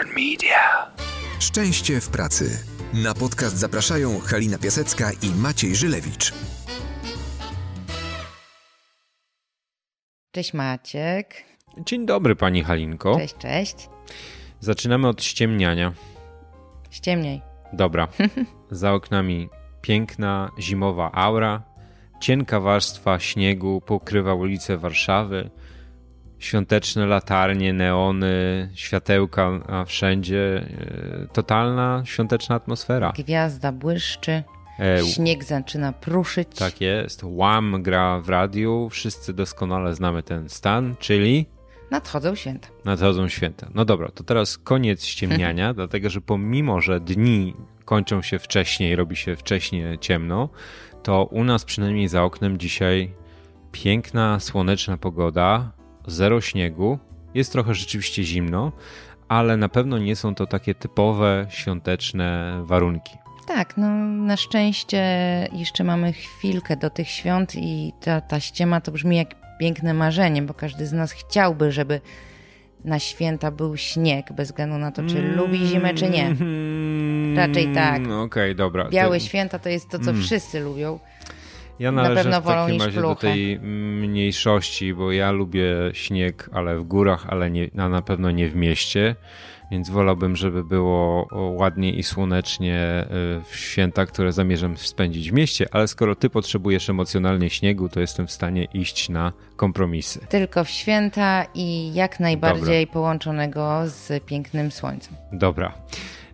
Popcorn Media. Szczęście w pracy. Na podcast zapraszają Halina Piasecka i Maciej Żylewicz. Cześć Maciek. Dzień dobry, pani Halinko. Cześć, cześć. Zaczynamy od ściemniania. Ściemniej. Dobra. Za oknami piękna zimowa aura, cienka warstwa śniegu pokrywa ulice Warszawy, świąteczne latarnie, neony, światełka a wszędzie. e, Totalna świąteczna atmosfera. Gwiazda błyszczy, E, śnieg zaczyna pruszyć. Tak jest. Łam gra w radiu. Wszyscy doskonale znamy ten stan, czyli Nadchodzą święta. nadchodzą święta. No dobra, to teraz koniec ściemniania, dlatego że pomimo, że dni kończą się wcześniej, robi się wcześniej ciemno, to u nas przynajmniej za oknem dzisiaj piękna, słoneczna pogoda, zero śniegu. Jest trochę rzeczywiście zimno, ale na pewno nie są to takie typowe świąteczne warunki. Tak, no na szczęście jeszcze mamy chwilkę do tych świąt i ta, ta ściema to brzmi jak piękne marzenie, bo każdy z nas chciałby, żeby na święta był śnieg, bez względu na to, czy lubi zimę, czy nie. Mm, Raczej tak. Okej, dobra. Białe To- święta to jest to, co Mm. wszyscy lubią. Ja Na należę pewno w takim razie do pluchę. tej mniejszości, bo ja lubię śnieg, ale w górach, ale nie, a na pewno nie w mieście, więc wolałbym, żeby było ładnie i słonecznie y, w święta, które zamierzam spędzić w mieście, ale skoro ty potrzebujesz emocjonalnie śniegu, to jestem w stanie iść na kompromisy. Tylko w święta i jak najbardziej połączonego z pięknym słońcem. Dobra.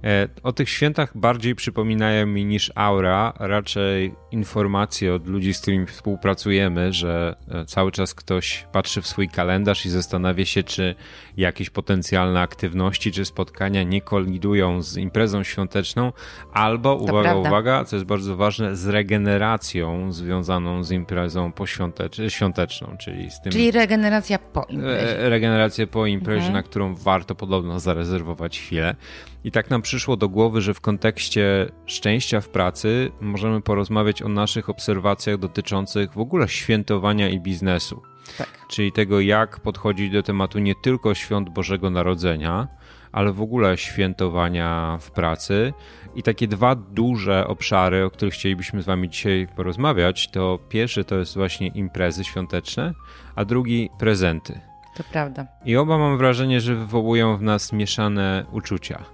E, O tych świętach bardziej przypominają mi niż aura, raczej informacje od ludzi, z którymi współpracujemy, że e, cały czas ktoś patrzy w swój kalendarz i zastanawia się, czy jakieś potencjalne aktywności czy spotkania nie kolidują z imprezą świąteczną, albo, uwaga, prawda. uwaga, co jest bardzo ważne, z regeneracją związaną z imprezą poświątecz- świąteczną, czyli z tym Czyli regeneracja po imprezie. e, regenerację po imprezie, Mhm. na którą warto podobno zarezerwować chwilę. I tak nam przyszło do głowy, że w kontekście szczęścia w pracy możemy porozmawiać o naszych obserwacjach dotyczących w ogóle świętowania i biznesu. Tak. Czyli tego, jak podchodzić do tematu nie tylko świąt Bożego Narodzenia, ale w ogóle świętowania w pracy. I takie dwa duże obszary, o których chcielibyśmy z Wami dzisiaj porozmawiać, to pierwszy to jest właśnie imprezy świąteczne, a drugi prezenty. To prawda. I oba mam wrażenie, że wywołują w nas mieszane uczucia.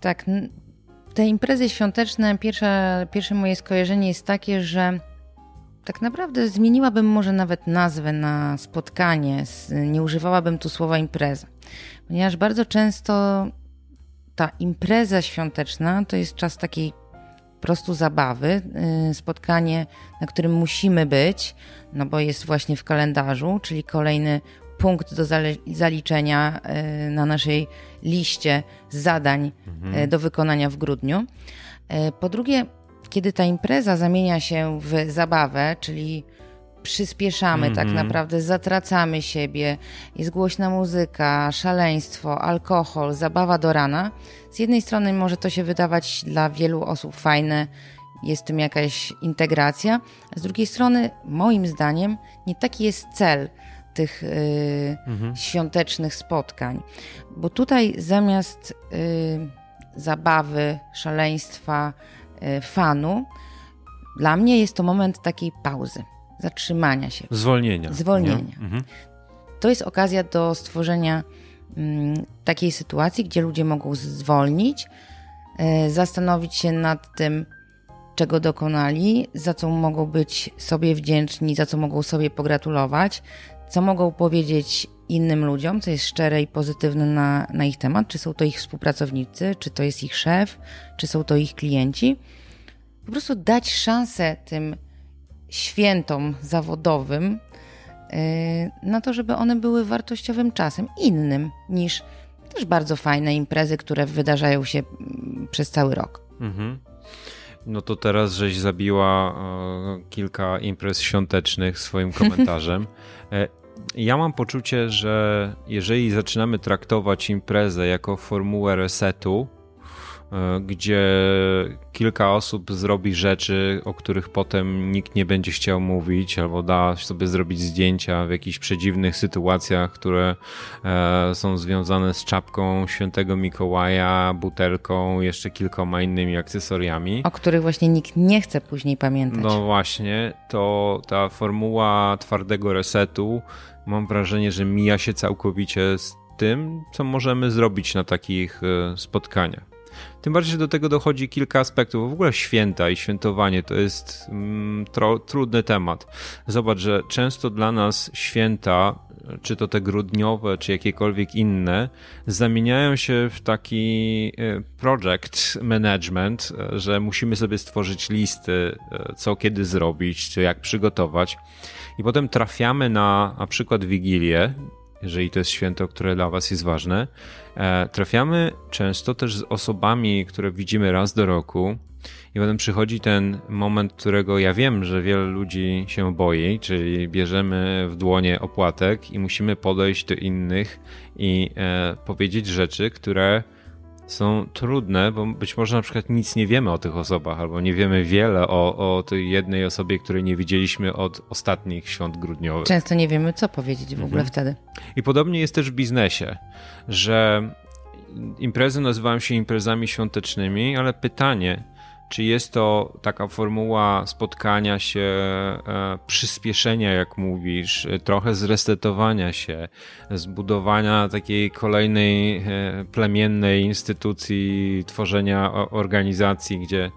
Tak, te imprezy świąteczne, pierwsze, pierwsze moje skojarzenie jest takie, że tak naprawdę zmieniłabym może nawet nazwę na spotkanie, nie używałabym tu słowa impreza, ponieważ bardzo często ta impreza świąteczna to jest czas takiej prostu zabawy, y, spotkanie, na którym musimy być, no bo jest właśnie w kalendarzu, czyli kolejny punkt do zaliczenia y, na naszej liście zadań y, do wykonania w grudniu. Y, Po drugie, kiedy ta impreza zamienia się w zabawę, czyli przyspieszamy tak Mhm. naprawdę, zatracamy siebie, jest głośna muzyka, szaleństwo, alkohol, zabawa do rana. Z jednej strony może to się wydawać dla wielu osób fajne, jest w tym jakaś integracja, a z drugiej strony, moim zdaniem, nie taki jest cel tych y, świątecznych spotkań, bo tutaj zamiast y, zabawy, szaleństwa, y, fanu, dla mnie jest to moment takiej pauzy, zatrzymania się, Zwolnienia. Zwolnienia. nie? Mhm. to jest okazja do stworzenia mm, takiej sytuacji, gdzie ludzie mogą zwolnić, zastanowić się nad tym, czego dokonali, za co mogą być sobie wdzięczni, za co mogą sobie pogratulować, co mogą powiedzieć innym ludziom, co jest szczere i pozytywne na, na ich temat, czy są to ich współpracownicy, czy to jest ich szef, czy są to ich klienci. Po prostu dać szansę tym świętom zawodowym, yy, na to, żeby one były wartościowym czasem, innym niż też bardzo fajne imprezy, które wydarzają się mm, przez cały rok. Mhm. No to teraz żeś zabiła e, kilka imprez świątecznych swoim komentarzem. E, ja mam poczucie, że jeżeli zaczynamy traktować imprezę jako formułę resetu, gdzie kilka osób zrobi rzeczy, o których potem nikt nie będzie chciał mówić, albo da sobie zrobić zdjęcia w jakichś przedziwnych sytuacjach, które e, są związane z czapką świętego Mikołaja, butelką, jeszcze kilkoma innymi akcesoriami. O których właśnie nikt nie chce później pamiętać. No właśnie, to ta formuła twardego resetu, mam wrażenie, że mija się całkowicie z tym, co możemy zrobić na takich e, spotkaniach. Tym bardziej, że do tego dochodzi kilka aspektów. W ogóle święta i świętowanie to jest mm, tro, trudny temat. Zobacz, że często dla nas święta, czy to te grudniowe, czy jakiekolwiek inne, zamieniają się w taki e, project management, e, że musimy sobie stworzyć listy, e, co kiedy zrobić, co jak przygotować. I potem trafiamy na na przykład Wigilię, jeżeli to jest święto, które dla Was jest ważne. E, trafiamy często też z osobami, które widzimy raz do roku. I potem przychodzi ten moment, którego ja wiem, że wiele ludzi się boi, czyli bierzemy w dłonie opłatek i musimy podejść do innych i e, powiedzieć rzeczy, które są trudne, bo być może na przykład nic nie wiemy o tych osobach, albo nie wiemy wiele o, o tej jednej osobie, której nie widzieliśmy od ostatnich świąt grudniowych. Często nie wiemy, co powiedzieć w ogóle mhm. wtedy. I podobnie jest też w biznesie, że imprezy nazywają się imprezami świątecznymi, ale pytanie, czy jest to taka formuła spotkania się, e, przyspieszenia, jak mówisz, e, trochę zresetowania się, zbudowania takiej kolejnej e, plemiennej instytucji, tworzenia organizacji, gdzie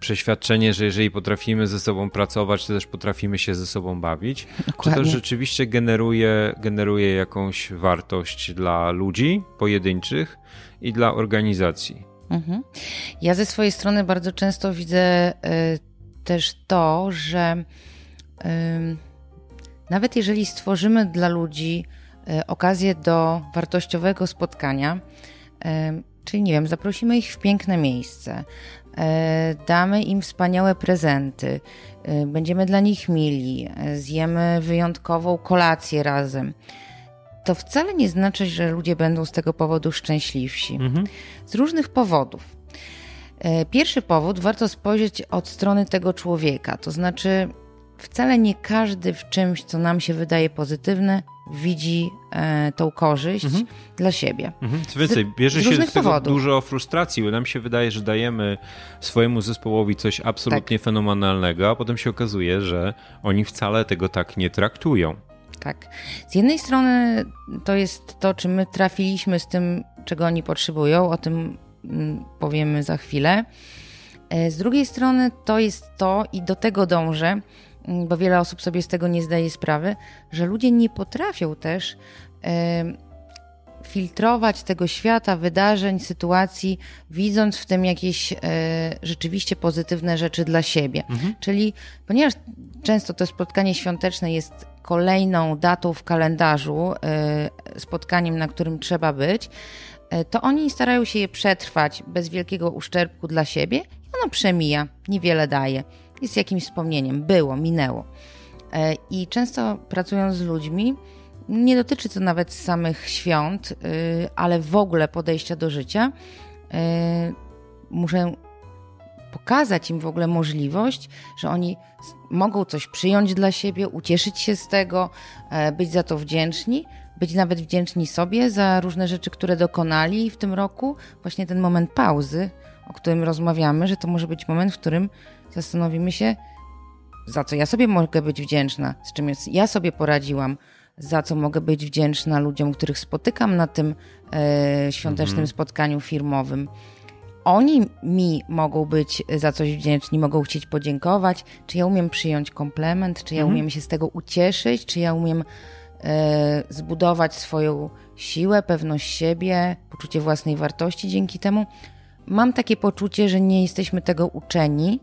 przeświadczenie, że jeżeli potrafimy ze sobą pracować, to też potrafimy się ze sobą bawić. Dokładnie. Czy to rzeczywiście generuje, generuje jakąś wartość dla ludzi pojedynczych i dla organizacji? Mhm. Ja ze swojej strony bardzo często widzę y, też to, że nawet jeżeli stworzymy dla ludzi y, okazję do wartościowego spotkania, czyli nie wiem, zaprosimy ich w piękne miejsce, damy im wspaniałe prezenty, będziemy dla nich mili, zjemy wyjątkową kolację razem to wcale nie znaczy, że ludzie będą z tego powodu szczęśliwsi. Mhm. Z różnych powodów. E, pierwszy powód warto spojrzeć od strony tego człowieka, to znaczy wcale nie każdy w czymś, co nam się wydaje pozytywne, widzi e, tą korzyść mhm. dla siebie. Mhm. Co więcej, bierze z się z tego powodów. dużo frustracji, bo nam się wydaje, że dajemy swojemu zespołowi coś absolutnie tak. fenomenalnego, a potem się okazuje, że oni wcale tego tak nie traktują. Tak. Z jednej strony to jest to, czy my trafiliśmy z tym, czego oni potrzebują, o tym mm, powiemy za chwilę. E, z drugiej strony to jest to, i do tego dążę, mm, bo wiele osób sobie z tego nie zdaje sprawy, że ludzie nie potrafią też filtrować tego świata, wydarzeń, sytuacji, widząc w tym jakieś e, rzeczywiście pozytywne rzeczy dla siebie. Mhm. Czyli ponieważ często to spotkanie świąteczne jest kolejną datą w kalendarzu, e, spotkaniem, na którym trzeba być, e, to oni starają się je przetrwać bez wielkiego uszczerbku dla siebie i ono przemija, niewiele daje. Jest jakimś wspomnieniem, było, minęło. E, I często pracując z ludźmi, nie dotyczy to nawet samych świąt, ale w ogóle podejścia do życia. Muszę pokazać im w ogóle możliwość, że oni mogą coś przyjąć dla siebie, ucieszyć się z tego, e, być za to wdzięczni, być nawet wdzięczni sobie za różne rzeczy, które dokonali w tym roku. Właśnie ten moment pauzy, o którym rozmawiamy, że to może być moment, w którym zastanowimy się, za co ja sobie mogę być wdzięczna, z czym ja sobie poradziłam, za co mogę być wdzięczna ludziom, których spotykam na tym e, świątecznym mhm. spotkaniu firmowym oni mi mogą być za coś wdzięczni, mogą chcieć podziękować, czy ja umiem przyjąć komplement, czy ja mhm. umiem się z tego ucieszyć, czy ja umiem e, zbudować swoją siłę, pewność siebie, poczucie własnej wartości dzięki temu. Mam takie poczucie, że nie jesteśmy tego uczeni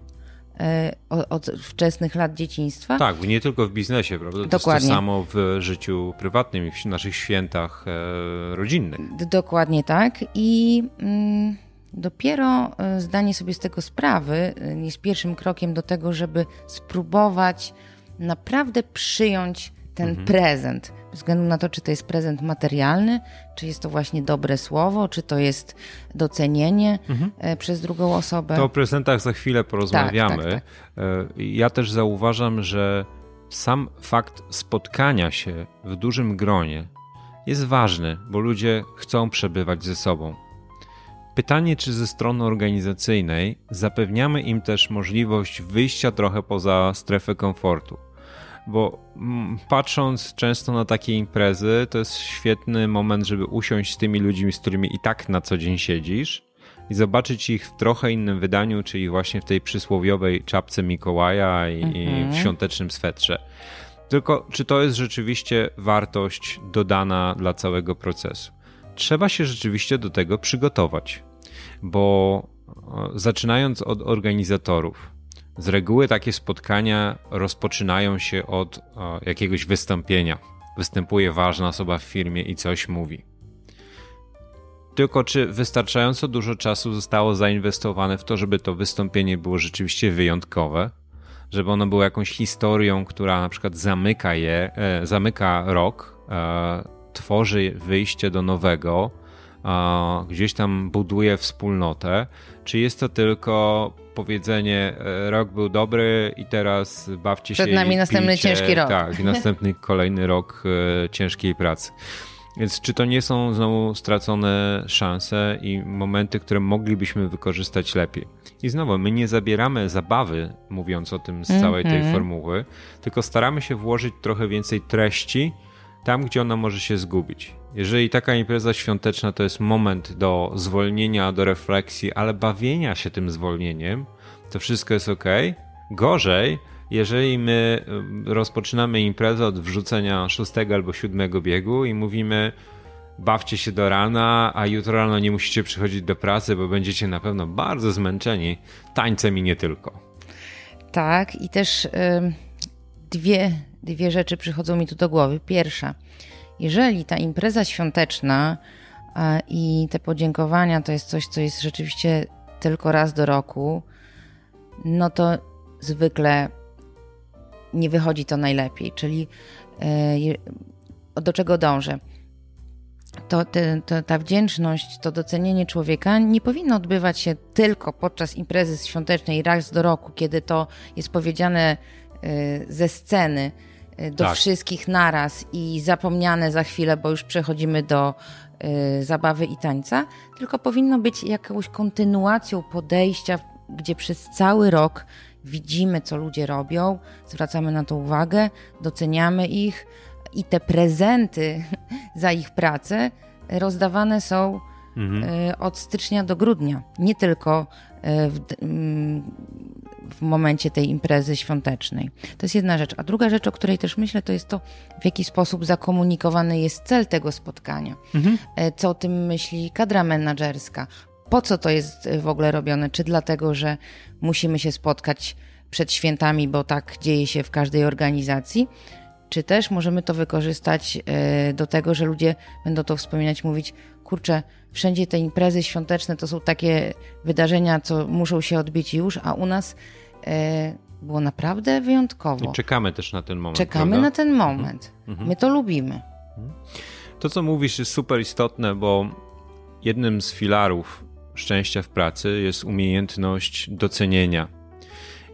e, od, wczesnych lat dzieciństwa. Tak, nie tylko w biznesie, prawda? To Dokładnie. jest to samo w życiu prywatnym i w naszych świętach e, rodzinnych. Dokładnie tak. I. Mm, Dopiero e, zdanie sobie z tego sprawy e, jest pierwszym krokiem do tego, żeby spróbować naprawdę przyjąć ten mhm. prezent. Bez względu na to, czy to jest prezent materialny, czy jest to właśnie dobre słowo, czy to jest docenienie mhm. E, przez drugą osobę. To o prezentach za chwilę porozmawiamy. Tak, tak, tak. Ja też zauważam, że sam fakt spotkania się w dużym gronie jest ważny, bo ludzie chcą przebywać ze sobą. Pytanie, czy ze strony organizacyjnej zapewniamy im też możliwość wyjścia trochę poza strefę komfortu. Bo mm, patrząc często na takie imprezy, to jest świetny moment, żeby usiąść z tymi ludźmi, z którymi i tak na co dzień siedzisz i zobaczyć ich w trochę innym wydaniu, czyli właśnie w tej przysłowiowej czapce Mikołaja i, i w mhm. świątecznym swetrze. Tylko czy to jest rzeczywiście wartość dodana dla całego procesu? Trzeba się rzeczywiście do tego przygotować, bo zaczynając od organizatorów, z reguły takie spotkania rozpoczynają się od jakiegoś wystąpienia. Występuje ważna osoba w firmie i coś mówi. Tylko czy wystarczająco dużo czasu zostało zainwestowane w to, żeby to wystąpienie było rzeczywiście wyjątkowe? Żeby ono było jakąś historią, która na przykład zamyka je, e, zamyka rok, e, tworzy wyjście do nowego, e, gdzieś tam buduje wspólnotę, czy jest to tylko powiedzenie e, rok był dobry i teraz bawcie Przed się. Przed nami następny pijcie, ciężki rok. Tak, następny kolejny rok e, ciężkiej pracy. Więc czy to nie są znowu stracone szanse i momenty, które moglibyśmy wykorzystać lepiej? I znowu, my nie zabieramy zabawy, mówiąc o tym z całej tej mm -hmm. formuły, tylko staramy się włożyć trochę więcej treści tam, gdzie ona może się zgubić. Jeżeli taka impreza świąteczna to jest moment do zwolnienia, do refleksji, ale bawienia się tym zwolnieniem, to wszystko jest ok. Gorzej, jeżeli my rozpoczynamy imprezę od wrzucenia szóstego albo siódmego biegu i mówimy bawcie się do rana, a jutro rano nie musicie przychodzić do pracy, bo będziecie na pewno bardzo zmęczeni tańcem i nie tylko. Tak, i też y, dwie, dwie rzeczy przychodzą mi tu do głowy. Pierwsza, jeżeli ta impreza świąteczna y, i te podziękowania to jest coś, co jest rzeczywiście tylko raz do roku, no to zwykle nie wychodzi to najlepiej. Czyli y, do czego dążę? to, te, to, ta wdzięczność, to docenienie człowieka nie powinno odbywać się tylko podczas imprezy świątecznej raz do roku, kiedy to jest powiedziane ze sceny y, do tak. wszystkich naraz i zapomniane za chwilę, bo już przechodzimy do y, zabawy i tańca, tylko powinno być jakąś kontynuacją podejścia, gdzie przez cały rok widzimy, co ludzie robią, zwracamy na to uwagę, doceniamy ich i te prezenty za ich pracę rozdawane są mhm. Od stycznia do grudnia, nie tylko w, mm, w, momencie tej imprezy świątecznej. To jest jedna rzecz. A druga rzecz, o której też myślę, to jest to, w jaki sposób zakomunikowany jest cel tego spotkania. Mhm. E, co o tym myśli kadra menedżerska. Po co to jest w ogóle robione? Czy dlatego, że musimy się spotkać przed świętami, bo tak dzieje się w każdej organizacji? czy też możemy to wykorzystać e, do tego, że ludzie będą to wspominać, mówić, kurczę, wszędzie te imprezy świąteczne to są takie wydarzenia, co muszą się odbyć już, a u nas e, było naprawdę wyjątkowo. I czekamy też na ten moment. Czekamy prawda? na ten moment. Mhm. My to lubimy. Mhm. To, co mówisz, jest super istotne, bo jednym z filarów szczęścia w pracy jest umiejętność docenienia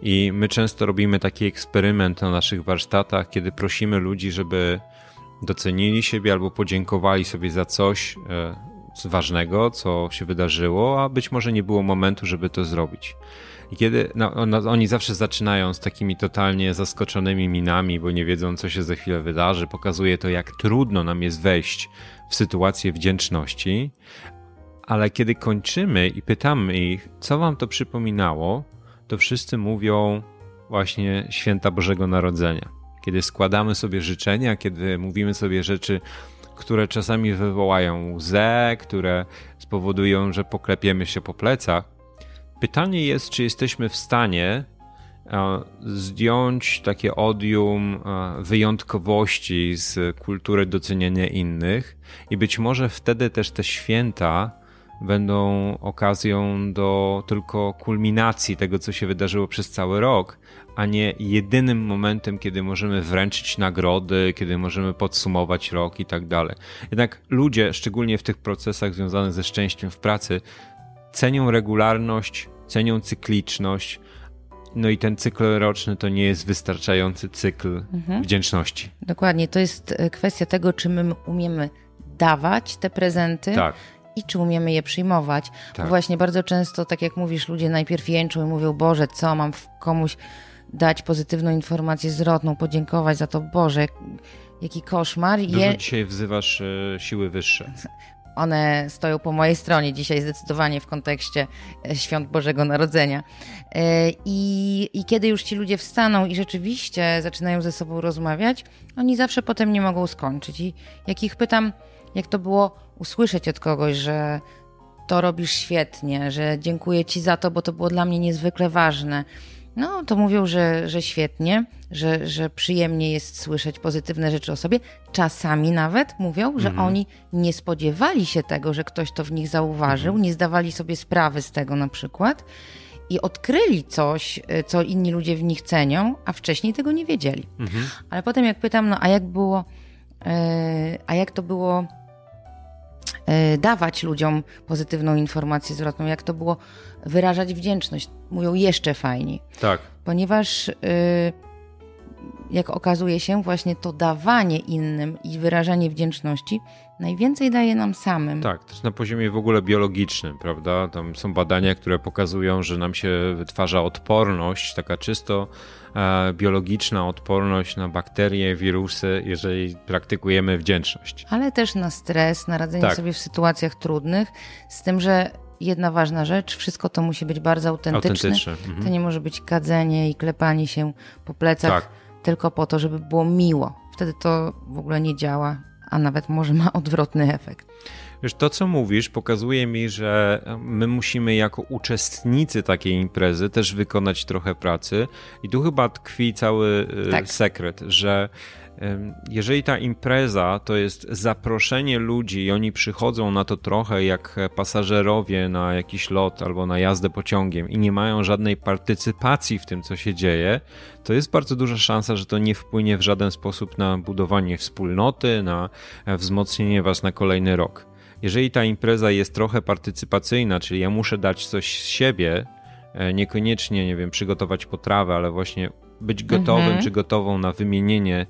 i my często robimy taki eksperyment na naszych warsztatach, kiedy prosimy ludzi, żeby docenili siebie albo podziękowali sobie za coś e, ważnego, co się wydarzyło, a być może nie było momentu, żeby to zrobić. I kiedy no, no, oni zawsze zaczynają z takimi totalnie zaskoczonymi minami, bo nie wiedzą, co się za chwilę wydarzy, pokazuje to, jak trudno nam jest wejść w sytuację wdzięczności, ale kiedy kończymy i pytamy ich, co wam to przypominało, to wszyscy mówią właśnie święta Bożego Narodzenia. Kiedy składamy sobie życzenia, kiedy mówimy sobie rzeczy, które czasami wywołają łzę, które spowodują, że poklepiemy się po plecach. Pytanie jest, czy jesteśmy w stanie e, zdjąć takie odium e, wyjątkowości z kultury doceniania innych i być może wtedy też te święta będą okazją do tylko kulminacji tego, co się wydarzyło przez cały rok, a nie jedynym momentem, kiedy możemy wręczyć nagrody, kiedy możemy podsumować rok i tak dalej. Jednak ludzie, szczególnie w tych procesach związanych ze szczęściem w pracy, cenią regularność, cenią cykliczność. No i ten cykl roczny to nie jest wystarczający cykl mhm. wdzięczności. Dokładnie, to jest e, kwestia tego, czy my umiemy dawać te prezenty. Tak i czy umiemy je przyjmować. Tak. Bo właśnie bardzo często, tak jak mówisz, ludzie najpierw jęczą i mówią, Boże, co mam komuś dać pozytywną informację zwrotną, podziękować za to, Boże, jaki koszmar. Dużo je... dzisiaj wzywasz e, siły wyższe. One stoją po mojej stronie dzisiaj zdecydowanie w kontekście e, świąt Bożego Narodzenia. E, I, I kiedy już ci ludzie wstaną i rzeczywiście zaczynają ze sobą rozmawiać, oni zawsze potem nie mogą skończyć. I jak ich pytam, jak to było usłyszeć od kogoś, że to robisz świetnie, że dziękuję ci za to, bo to było dla mnie niezwykle ważne no to mówią, że, że świetnie, że, że przyjemnie jest słyszeć pozytywne rzeczy o sobie. Czasami nawet mówią, że mhm. oni nie spodziewali się tego, że ktoś to w nich zauważył, mhm. nie zdawali sobie sprawy z tego na przykład i odkryli coś, y, co inni ludzie w nich cenią, a wcześniej tego nie wiedzieli. Mhm. Ale potem jak pytam, no a jak było, yy, a jak to było dawać ludziom pozytywną informację zwrotną, jak to było wyrażać wdzięczność. Mówią jeszcze fajniej. Tak. Ponieważ y, jak okazuje się, właśnie to dawanie innym i wyrażanie wdzięczności najwięcej daje nam samym. Tak, też na poziomie w ogóle biologicznym, prawda? Tam są badania, które pokazują, że nam się wytwarza odporność, taka czysto e, biologiczna odporność na bakterie, wirusy, jeżeli praktykujemy wdzięczność. Ale też na stres, na radzenie tak. sobie w sytuacjach trudnych, z tym, że jedna ważna rzecz, wszystko to musi być bardzo autentyczne. autentyczne. Mhm. To nie może być kadzenie i klepanie się po plecach. Tak tylko po to, żeby było miło. Wtedy to w ogóle nie działa, a nawet może ma odwrotny efekt. Wiesz, to co mówisz pokazuje mi, że my musimy jako uczestnicy takiej imprezy też wykonać trochę pracy i tu chyba tkwi cały y, tak. sekret, że jeżeli ta impreza to jest zaproszenie ludzi i oni przychodzą na to trochę jak pasażerowie na jakiś lot albo na jazdę pociągiem i nie mają żadnej partycypacji w tym, co się dzieje, to jest bardzo duża szansa, że to nie wpłynie w żaden sposób na budowanie wspólnoty, na wzmocnienie was na kolejny rok. Jeżeli ta impreza jest trochę partycypacyjna, czyli ja muszę dać coś z siebie, e, niekoniecznie, nie wiem, przygotować potrawę, ale właśnie być gotowym mhm. czy gotową na wymienienie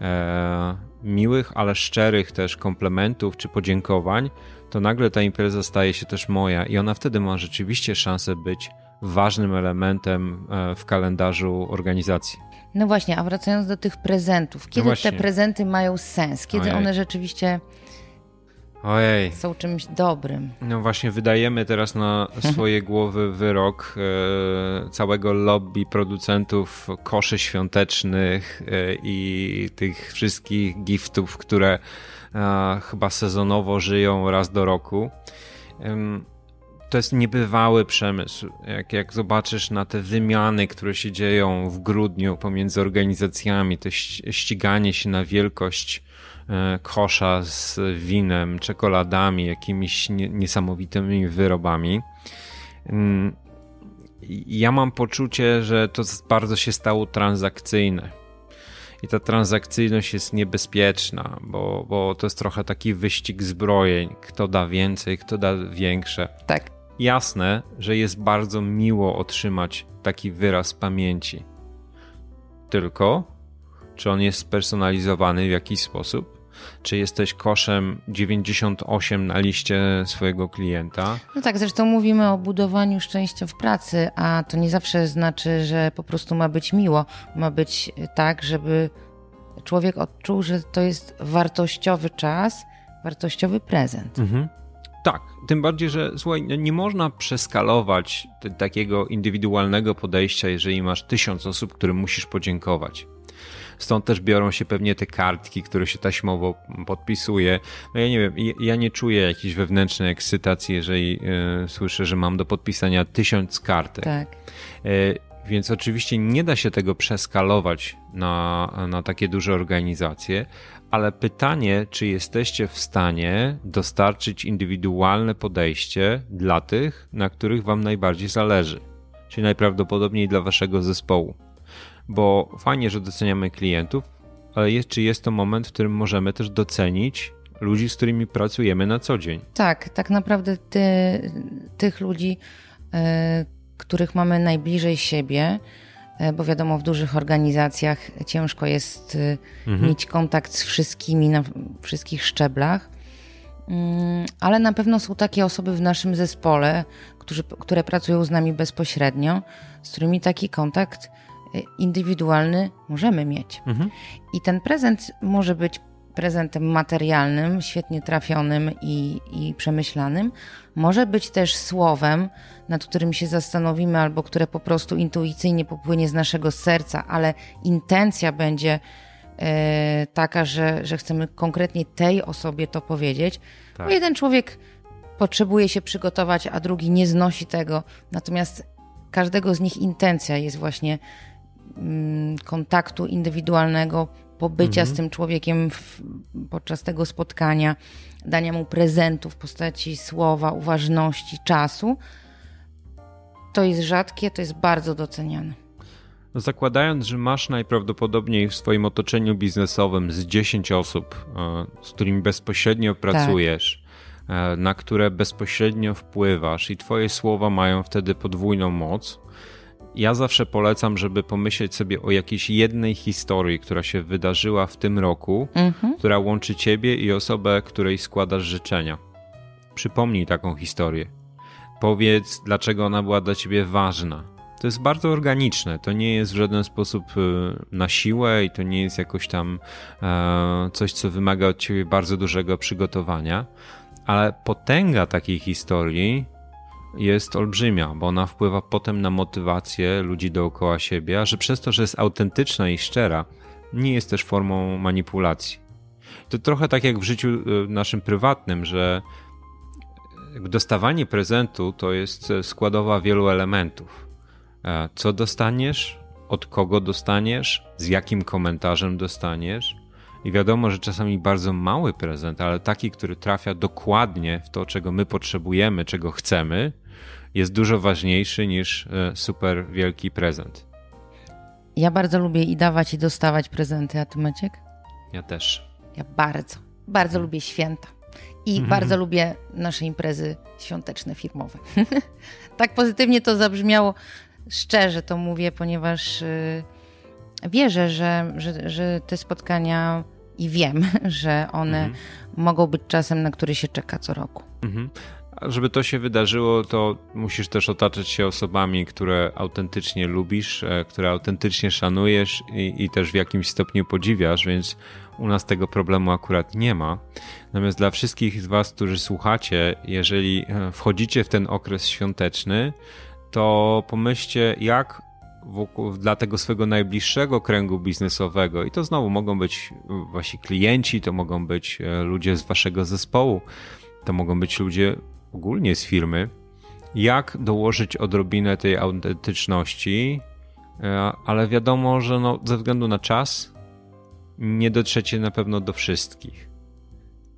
e, miłych, ale szczerych też komplementów czy podziękowań, to nagle ta impreza staje się też moja i ona wtedy ma rzeczywiście szansę być ważnym elementem e, w kalendarzu organizacji. No właśnie, a wracając do tych prezentów, no kiedy no te prezenty mają sens? Kiedy Ojej. one rzeczywiście Ojej. są czymś dobrym? No właśnie, wydajemy teraz na swoje głowy wyrok e, całego lobby producentów koszy świątecznych e, i tych wszystkich giftów, które e, chyba sezonowo żyją raz do roku to jest niebywały przemysł. Jak, jak zobaczysz na te wymiany, które się dzieją w grudniu pomiędzy organizacjami, to ściganie się na wielkość kosza z winem, czekoladami, jakimiś niesamowitymi wyrobami. Mm, ja mam poczucie, że to bardzo się stało transakcyjne. I ta transakcyjność jest niebezpieczna, bo, bo to jest trochę taki wyścig zbrojeń. Kto da więcej, kto da większe. Tak jasne, że jest bardzo miło otrzymać taki wyraz pamięci. Tylko, czy on jest spersonalizowany w jakiś sposób? Czy jesteś koszem 98 na liście swojego klienta? No tak, zresztą mówimy o budowaniu szczęścia w pracy, a to nie zawsze znaczy, że po prostu ma być miło. Ma być tak, żeby człowiek odczuł, że to jest wartościowy czas, wartościowy prezent. Mhm. Tak, tym bardziej, że słuchaj, no nie można przeskalować takiego indywidualnego podejścia, jeżeli masz tysiąc osób, którym musisz podziękować. Stąd też biorą się pewnie te kartki, które się taśmowo podpisuje. No ja nie wiem, ja nie czuję jakiejś wewnętrznej ekscytacji, jeżeli y, słyszę, że mam do podpisania tysiąc kartek. Tak. Y, więc oczywiście nie da się tego przeskalować na, na takie duże organizacje, ale pytanie, czy jesteście w stanie dostarczyć indywidualne podejście dla tych, na których Wam najbardziej zależy, czyli najprawdopodobniej dla Waszego zespołu. Bo fajnie, że doceniamy klientów, ale jest, czy jest to moment, w którym możemy też docenić ludzi, z którymi pracujemy na co dzień? Tak, tak naprawdę ty, tych ludzi, y, których mamy najbliżej siebie, E, bo wiadomo, w dużych organizacjach ciężko jest y, mhm. mieć kontakt z wszystkimi na wszystkich szczeblach. Mm, ale na pewno są takie osoby w naszym zespole, którzy, które pracują z nami bezpośrednio, z którymi taki kontakt indywidualny możemy mieć. Mhm. I ten prezent może być prezentem materialnym, świetnie trafionym i, i przemyślanym. Może być też słowem, nad którym się zastanowimy, albo które po prostu intuicyjnie popłynie z naszego serca, ale intencja będzie e, taka, że, że chcemy konkretnie tej osobie to powiedzieć. Tak. Bo jeden człowiek potrzebuje się przygotować, a drugi nie znosi tego. Natomiast każdego z nich intencja jest właśnie kontaktu indywidualnego, pobycia mhm. z tym człowiekiem w, podczas tego spotkania, dania mu prezentu w postaci słowa, uważności, czasu, to jest rzadkie, to jest bardzo doceniane. Zakładając, że masz najprawdopodobniej w swoim otoczeniu biznesowym z 10 osób, e, z którymi bezpośrednio tak. pracujesz, tak. na które bezpośrednio wpływasz i twoje słowa mają wtedy podwójną moc, ja zawsze polecam, żeby pomyśleć sobie o jakiejś jednej historii, która się wydarzyła w tym roku, mhm. która łączy ciebie i osobę, której składasz życzenia. Przypomnij taką historię. Powiedz, dlaczego ona była dla ciebie ważna. To jest bardzo organiczne. To nie jest w żaden sposób y, na siłę i to nie jest jakoś tam e, coś, co wymaga od ciebie bardzo dużego przygotowania, ale potęga takiej historii jest olbrzymia, bo ona wpływa potem na motywację ludzi dookoła siebie, a że przez to, że jest autentyczna i szczera, nie jest też formą manipulacji. To trochę tak jak w życiu y, naszym prywatnym, że dostawanie prezentu to jest składowa wielu elementów. E, co dostaniesz, od kogo dostaniesz, z jakim komentarzem dostaniesz. I wiadomo, że czasami bardzo mały prezent, ale taki, który trafia dokładnie w to, czego my potrzebujemy, czego chcemy, jest dużo ważniejszy niż e, super wielki prezent. Ja bardzo lubię i dawać, i dostawać prezenty, a ty Maciek? Ja też. Ja bardzo, bardzo hmm. lubię święta. I mhm. bardzo lubię nasze imprezy świąteczne, firmowe. tak pozytywnie to zabrzmiało. Szczerze to mówię, ponieważ y, wierzę, że, że, że te spotkania i wiem, że one mhm. mogą być czasem, na który się czeka co roku. Mhm. A żeby to się wydarzyło, to musisz też otaczać się osobami, które autentycznie lubisz, e, które autentycznie szanujesz i, i też w jakimś stopniu podziwiasz, więc u nas tego problemu akurat nie ma. Natomiast dla wszystkich z Was, którzy słuchacie, jeżeli e, wchodzicie w ten okres świąteczny, to pomyślcie, jak wokół, dla tego swojego najbliższego kręgu biznesowego, i to znowu mogą być wasi klienci, to mogą być e, ludzie z waszego zespołu, to mogą być ludzie ogólnie z firmy, jak dołożyć odrobinę tej autentyczności, e, ale wiadomo, że no, ze względu na czas nie dotrzecie na pewno do wszystkich.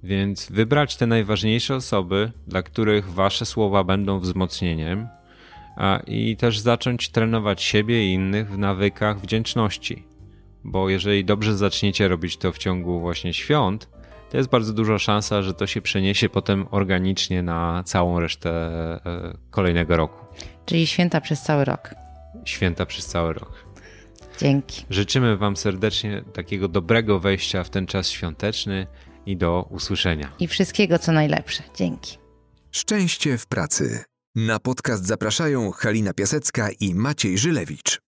Więc wybrać te najważniejsze osoby, dla których wasze słowa będą wzmocnieniem, i też zacząć trenować siebie i innych w nawykach wdzięczności. Bo jeżeli dobrze zaczniecie robić to w ciągu właśnie świąt, to jest bardzo duża szansa, że to się przeniesie potem organicznie na całą resztę e, kolejnego roku. Czyli święta przez cały rok. Święta przez cały rok. Dzięki. Życzymy Wam serdecznie takiego dobrego wejścia w ten czas świąteczny i do usłyszenia. I wszystkiego co najlepsze. Dzięki. Szczęście w pracy. Na podcast zapraszają Halina Piasecka i Maciej Żylewicz.